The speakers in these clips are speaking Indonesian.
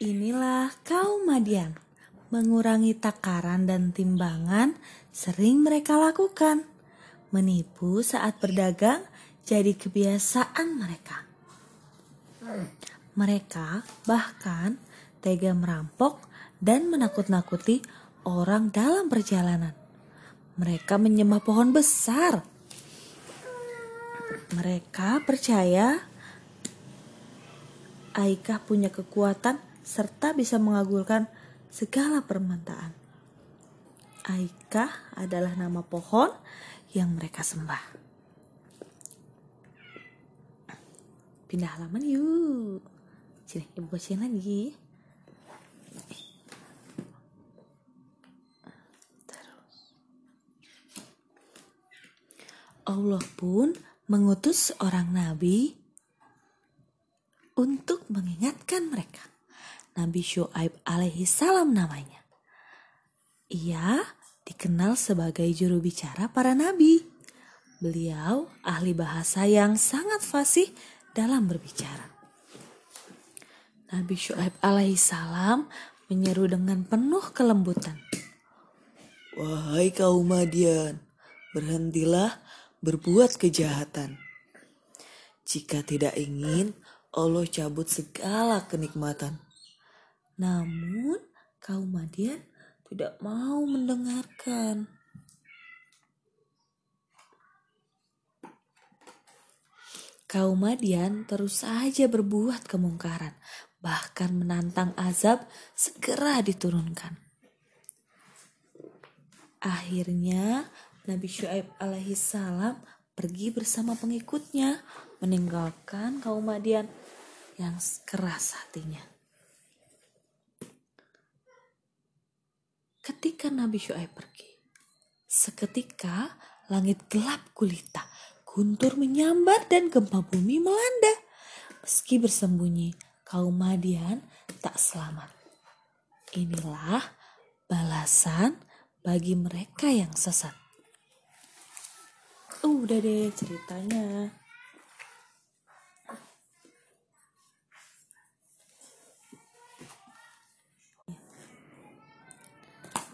Inilah kaum Madian. Mengurangi takaran dan timbangan sering mereka lakukan. Menipu saat berdagang jadi kebiasaan mereka. Mereka bahkan tega merampok dan menakut-nakuti orang dalam perjalanan. Mereka menyembah pohon besar. Mereka percaya Aikah punya kekuatan serta bisa mengagulkan segala permintaan. Aikah adalah nama pohon yang mereka sembah. Pindah halaman yuk. Sini, ibu bacain lagi. Terus. Allah pun mengutus seorang nabi untuk mengingatkan mereka. Nabi Shu'aib alaihi salam namanya. Ia dikenal sebagai juru bicara para nabi. Beliau ahli bahasa yang sangat fasih dalam berbicara. Nabi Shu'aib alaihi salam menyeru dengan penuh kelembutan. Wahai kaum Madian, berhentilah berbuat kejahatan. Jika tidak ingin Allah cabut segala kenikmatan. Namun kaum Madian tidak mau mendengarkan. Kaum Madian terus saja berbuat kemungkaran, bahkan menantang azab segera diturunkan. Akhirnya Nabi Shu'aib alaihi salam pergi bersama pengikutnya meninggalkan kaum Madian yang keras hatinya. Ketika Nabi Syuaib pergi, seketika langit gelap gulita, guntur menyambar dan gempa bumi melanda. Meski bersembunyi, kaum Madian tak selamat. Inilah balasan bagi mereka yang sesat. Udah deh ceritanya.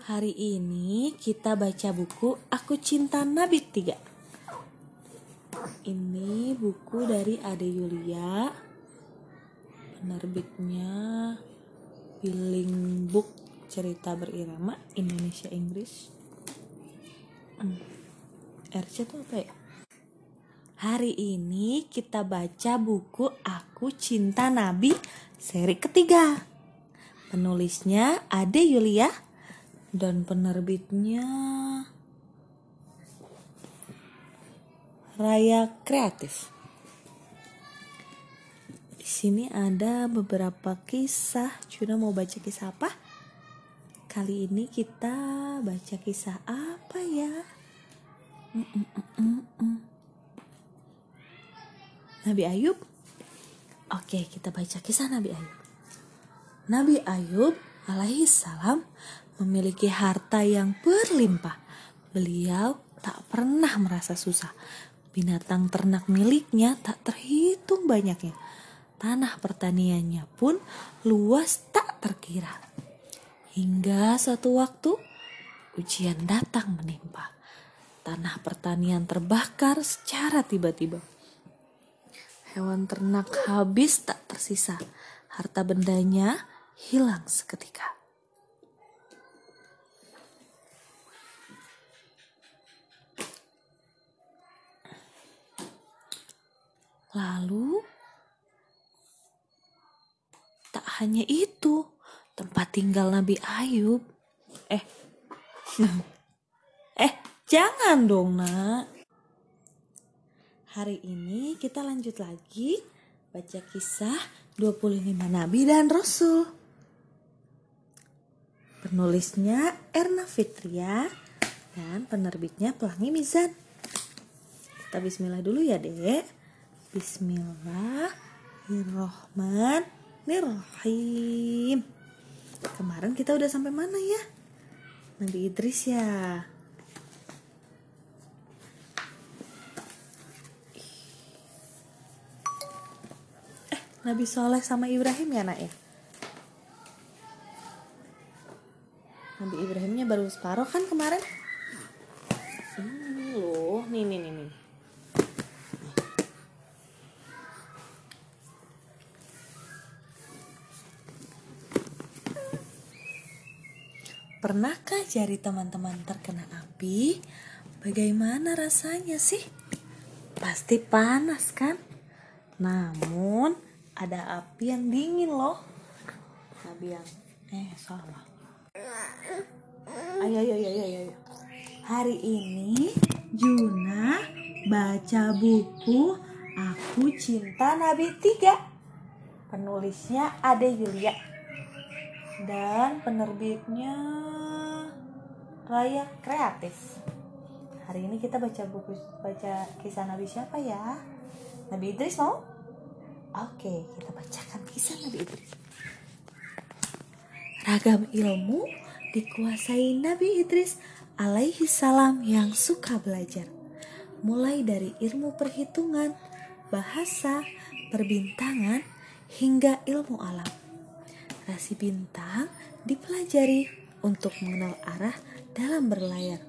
Hari ini kita baca buku Aku Cinta Nabi 3. Ini buku dari Ade Yulia. Penerbitnya Billing Book Cerita Berirama Indonesia Inggris. Hmm. RC itu apa ya? Hari ini kita baca buku Aku Cinta Nabi seri ketiga. Penulisnya Ade Yulia dan penerbitnya Raya Kreatif. Di sini ada beberapa kisah. Cuna mau baca kisah apa? Kali ini kita baca kisah apa ya? Nabi Ayub. Oke, kita baca kisah Nabi Ayub. Nabi Ayub alaihi salam memiliki harta yang berlimpah. Beliau tak pernah merasa susah. Binatang ternak miliknya tak terhitung banyaknya. Tanah pertaniannya pun luas tak terkira. Hingga suatu waktu ujian datang menimpa. Tanah pertanian terbakar secara tiba-tiba. Hewan ternak habis tak tersisa. Harta bendanya hilang seketika. Lalu, tak hanya itu, tempat tinggal Nabi Ayub. Eh, eh, jangan dong, Nak. Hari ini kita lanjut lagi baca kisah 25 Nabi dan Rasul. Penulisnya Erna Fitria dan penerbitnya Pelangi Mizan. Kita bismillah dulu ya, Dek. Bismillahirrohmanirrohim. Kemarin kita udah sampai mana ya? Nabi Idris ya. Eh, Nabi Soleh sama Ibrahim ya nak ya? Nabi Ibrahimnya baru separuh kan kemarin ini loh nih nih nih nih Pernahkah jari teman-teman terkena api? Bagaimana rasanya sih? Pasti panas kan? Namun ada api yang dingin loh. Nabi yang eh salah. Ayo ayo ayo ayo. ayo. Hari ini Juna baca buku Aku Cinta Nabi 3. Penulisnya Ade Yulia dan penerbitnya Raya Kreatif. Hari ini kita baca buku baca kisah Nabi siapa ya? Nabi Idris mau? Oke, kita bacakan kisah Nabi Idris. Ragam ilmu dikuasai Nabi Idris alaihi salam yang suka belajar. Mulai dari ilmu perhitungan, bahasa, perbintangan, hingga ilmu alam. Rasi bintang dipelajari untuk mengenal arah dalam berlayar.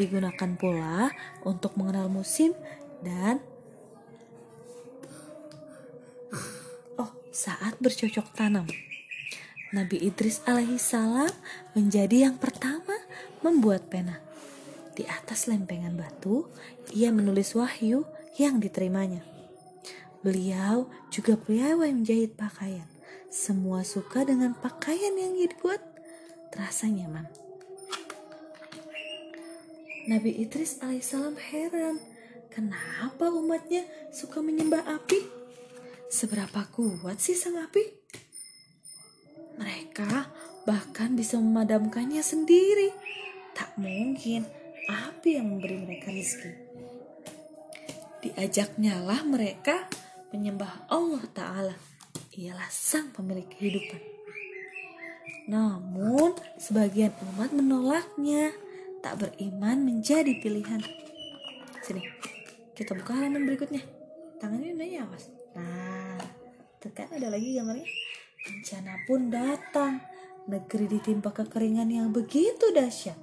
Digunakan pula untuk mengenal musim dan oh, saat bercocok tanam. Nabi Idris alaihissalam menjadi yang pertama membuat pena. Di atas lempengan batu, ia menulis wahyu yang diterimanya. Beliau juga piawai menjahit pakaian. Semua suka dengan pakaian yang dibuat, terasa nyaman. Nabi Idris alaihissalam heran, kenapa umatnya suka menyembah api? Seberapa kuat sih sang api? Mereka bahkan bisa memadamkannya sendiri. Tak mungkin api yang memberi mereka rezeki. Diajaknya lah mereka menyembah Allah Ta'ala. Ialah sang pemilik kehidupan. Namun, sebagian umat menolaknya. Tak beriman menjadi pilihan. Sini, kita buka halaman berikutnya. Tangannya udah awas. Nah, tekan ada lagi gambarnya. Bencana pun datang. Negeri ditimpa kekeringan yang begitu dahsyat.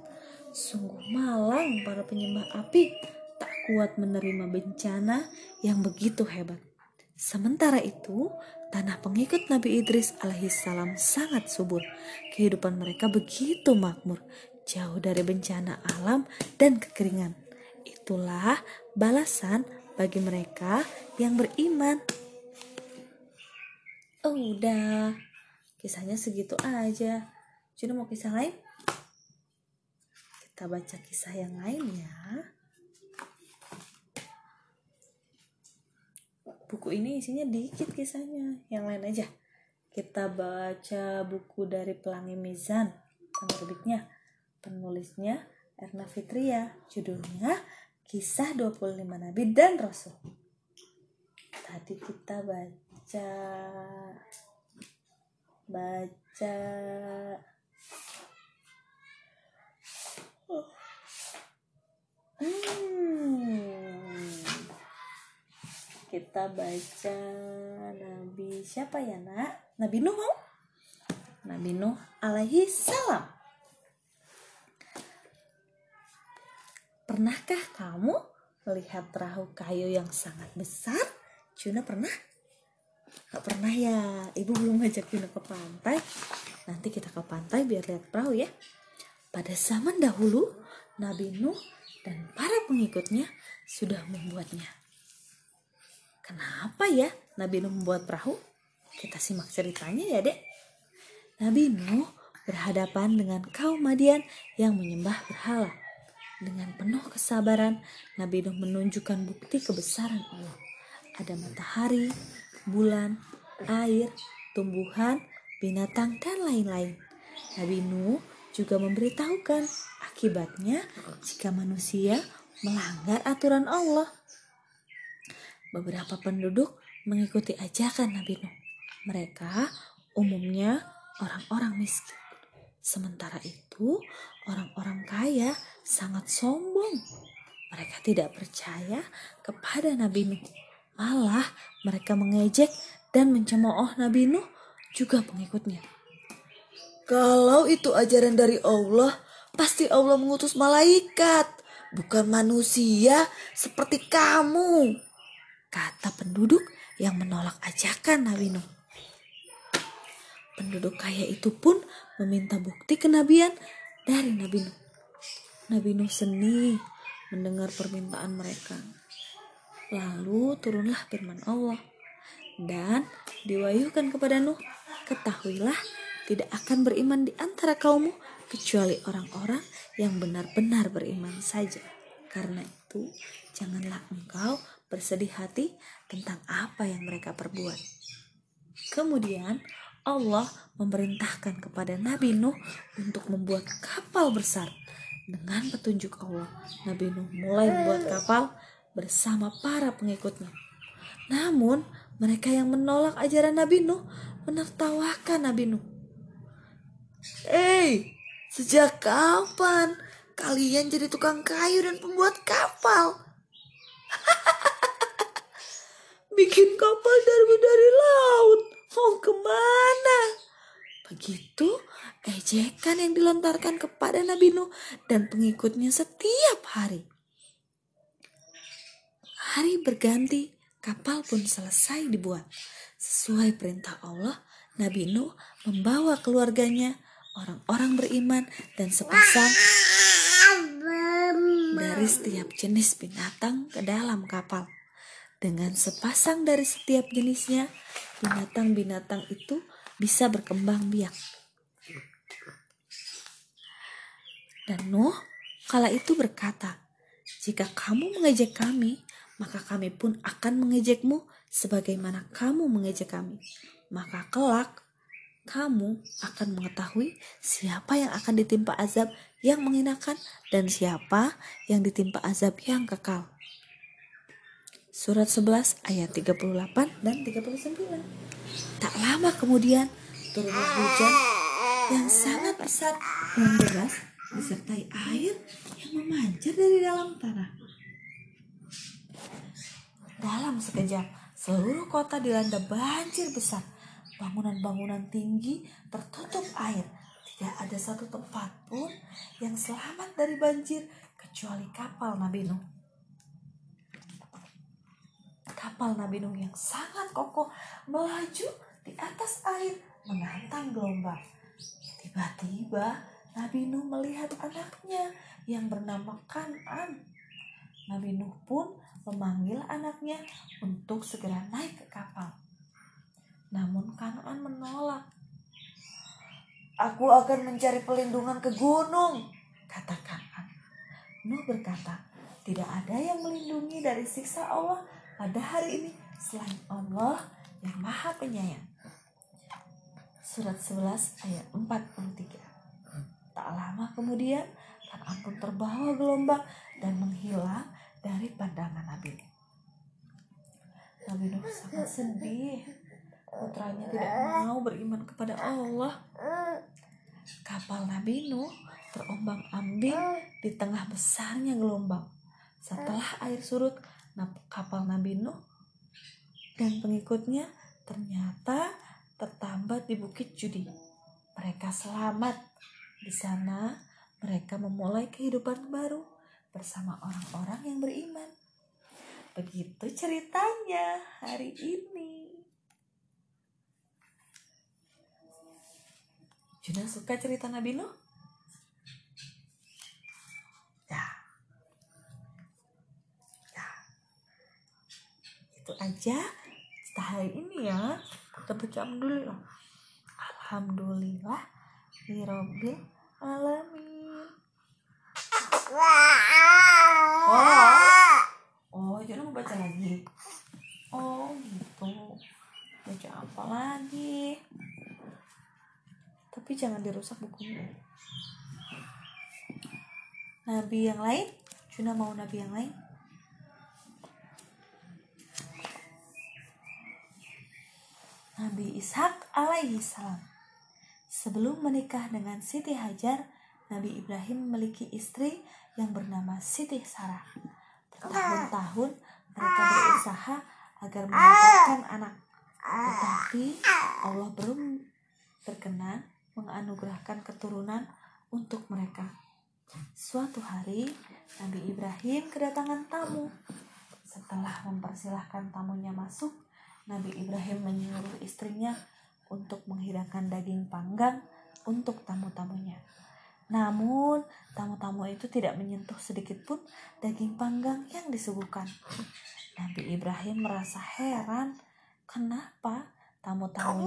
Sungguh malang para penyembah api tak kuat menerima bencana yang begitu hebat. Sementara itu, tanah pengikut Nabi Idris alaihissalam sangat subur. Kehidupan mereka begitu makmur, jauh dari bencana alam dan kekeringan. Itulah balasan bagi mereka yang beriman. Oh, udah, kisahnya segitu aja. Cuma mau kisah lain? Kita baca kisah yang lain ya. buku ini isinya dikit kisahnya yang lain aja kita baca buku dari Pelangi Mizan penerbitnya penulisnya Erna Fitria judulnya Kisah 25 Nabi dan Rasul tadi kita baca baca hmm kita baca Nabi siapa ya nak? Nabi Nuh? Nabi Nuh alaihi salam. Pernahkah kamu melihat perahu kayu yang sangat besar? Juna pernah? Gak pernah ya, ibu belum ngajak Juna ke pantai. Nanti kita ke pantai biar lihat perahu ya. Pada zaman dahulu, Nabi Nuh dan para pengikutnya sudah membuatnya. Kenapa ya Nabi Nuh membuat perahu? Kita simak ceritanya ya dek. Nabi Nuh berhadapan dengan kaum Madian yang menyembah berhala. Dengan penuh kesabaran, Nabi Nuh menunjukkan bukti kebesaran Allah. Ada matahari, bulan, air, tumbuhan, binatang, dan lain-lain. Nabi Nuh juga memberitahukan akibatnya jika manusia melanggar aturan Allah. Beberapa penduduk mengikuti ajakan Nabi Nuh. Mereka umumnya orang-orang miskin. Sementara itu, orang-orang kaya sangat sombong. Mereka tidak percaya kepada Nabi Nuh. Malah mereka mengejek dan mencemooh Nabi Nuh juga pengikutnya. Kalau itu ajaran dari Allah, pasti Allah mengutus malaikat, bukan manusia seperti kamu. Kata penduduk yang menolak ajakan Nabi Nuh. Penduduk kaya itu pun meminta bukti kenabian dari Nabi Nuh. Nabi Nuh seni mendengar permintaan mereka. Lalu turunlah firman Allah dan diwahyukan kepada Nuh, ketahuilah tidak akan beriman di antara kaummu kecuali orang-orang yang benar-benar beriman saja. Karena itu, janganlah engkau bersedih hati tentang apa yang mereka perbuat. Kemudian Allah memerintahkan kepada Nabi Nuh untuk membuat kapal besar. Dengan petunjuk Allah, Nabi Nuh mulai membuat kapal bersama para pengikutnya. Namun, mereka yang menolak ajaran Nabi Nuh menertawakan Nabi Nuh. Hei, sejak kapan kalian jadi tukang kayu dan pembuat kapal? Bikin kapal dari dari laut mau ke mana? Begitu ejekan yang dilontarkan kepada Nabi Nuh dan pengikutnya setiap hari. Hari berganti, kapal pun selesai dibuat. Sesuai perintah Allah, Nabi Nuh membawa keluarganya, orang-orang beriman, dan sepasang dari setiap jenis binatang ke dalam kapal. Dengan sepasang dari setiap jenisnya, binatang-binatang itu bisa berkembang biak. Dan Nuh kala itu berkata, "Jika kamu mengejek kami, maka kami pun akan mengejekmu sebagaimana kamu mengejek kami. Maka kelak kamu akan mengetahui siapa yang akan ditimpa azab yang mengenakan dan siapa yang ditimpa azab yang kekal." Surat 11 ayat 38 dan 39. Tak lama kemudian turunlah hujan yang sangat besar dan deras disertai air yang memancar dari dalam tanah. Dalam sekejap, seluruh kota dilanda banjir besar. Bangunan-bangunan tinggi tertutup air. Tidak ada satu tempat pun yang selamat dari banjir kecuali kapal Nabi Nuh. Kapal Nabi Nuh yang sangat kokoh melaju di atas air menantang gelombang. Tiba-tiba Nabi Nuh melihat anaknya yang bernama Kanan. Nabi Nuh pun memanggil anaknya untuk segera naik ke kapal. Namun Kanan menolak. Aku akan mencari pelindungan ke gunung, kata Kanan. Nuh berkata, tidak ada yang melindungi dari siksa Allah pada hari ini selain Allah yang maha penyayang. Surat 11 ayat 43 Tak lama kemudian Kan'an pun terbawa gelombang dan menghilang dari pandangan Nabi Nabi Nuh sangat sedih. Putranya tidak mau beriman kepada Allah. Kapal Nabi Nuh terombang-ambing di tengah besarnya gelombang. Setelah air surut, kapal Nabi Nuh dan pengikutnya ternyata tertambat di Bukit Judi. Mereka selamat. Di sana mereka memulai kehidupan baru bersama orang-orang yang beriman. Begitu ceritanya hari ini. Juna suka cerita Nabi Nuh? Itu aja. Kita hari ini ya. Kita baca alhamdulillah alhamdulillah. Hirobil alamin. Oh. Oh jadi mau baca lagi? Oh gitu. Baca apa lagi? Tapi jangan dirusak bukunya. Nabi yang lain? Juna mau nabi yang lain Nabi Ishak alaihi salam. Sebelum menikah dengan Siti Hajar, Nabi Ibrahim memiliki istri yang bernama Siti Sarah. Bertahun-tahun mereka berusaha agar mendapatkan anak. Tetapi Allah belum berkenan menganugerahkan keturunan untuk mereka. Suatu hari, Nabi Ibrahim kedatangan tamu. Setelah mempersilahkan tamunya masuk, Nabi Ibrahim menyuruh istrinya untuk menghidangkan daging panggang untuk tamu-tamunya. Namun, tamu-tamu itu tidak menyentuh sedikit pun daging panggang yang disuguhkan. Nabi Ibrahim merasa heran, kenapa tamu-tamunya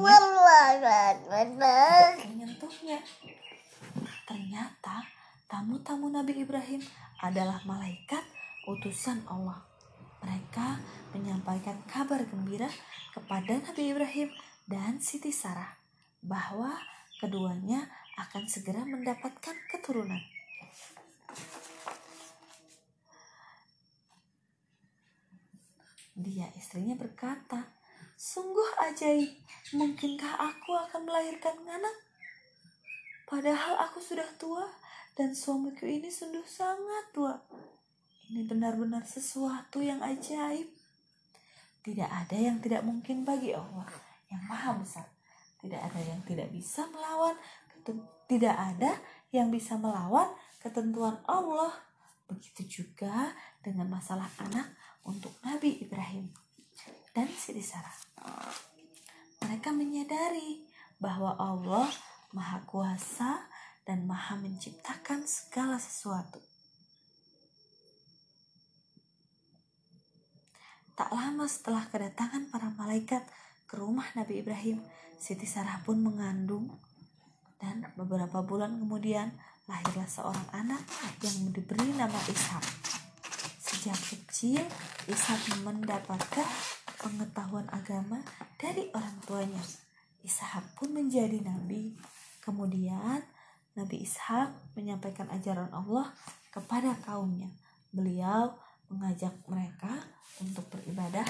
menyentuhnya. Ternyata tamu-tamu Nabi Ibrahim adalah malaikat utusan Allah. Mereka menyampaikan kabar gembira kepada Nabi Ibrahim dan Siti Sarah bahwa keduanya akan segera mendapatkan keturunan. Dia istrinya berkata, Sungguh ajaib, mungkinkah aku akan melahirkan anak? Padahal aku sudah tua dan suamiku ini sungguh sangat tua. Ini benar-benar sesuatu yang ajaib. Tidak ada yang tidak mungkin bagi Allah yang maha besar. Tidak ada yang tidak bisa melawan tidak ada yang bisa melawan ketentuan Allah. Begitu juga dengan masalah anak untuk Nabi Ibrahim dan Siti Sarah. Mereka menyadari bahwa Allah Maha Kuasa dan Maha Menciptakan segala sesuatu. Tak lama setelah kedatangan para malaikat ke rumah Nabi Ibrahim, Siti Sarah pun mengandung dan beberapa bulan kemudian lahirlah seorang anak yang diberi nama Ishak. Sejak kecil, Ishak mendapatkan pengetahuan agama dari orang tuanya. Ishak pun menjadi nabi. Kemudian, Nabi Ishak menyampaikan ajaran Allah kepada kaumnya. Beliau mengajak mereka untuk beribadah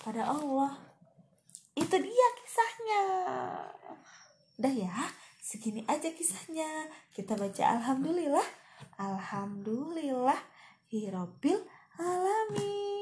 pada Allah. Itu dia kisahnya. Udah ya, segini aja kisahnya kita baca alhamdulillah alhamdulillah hirobil alamin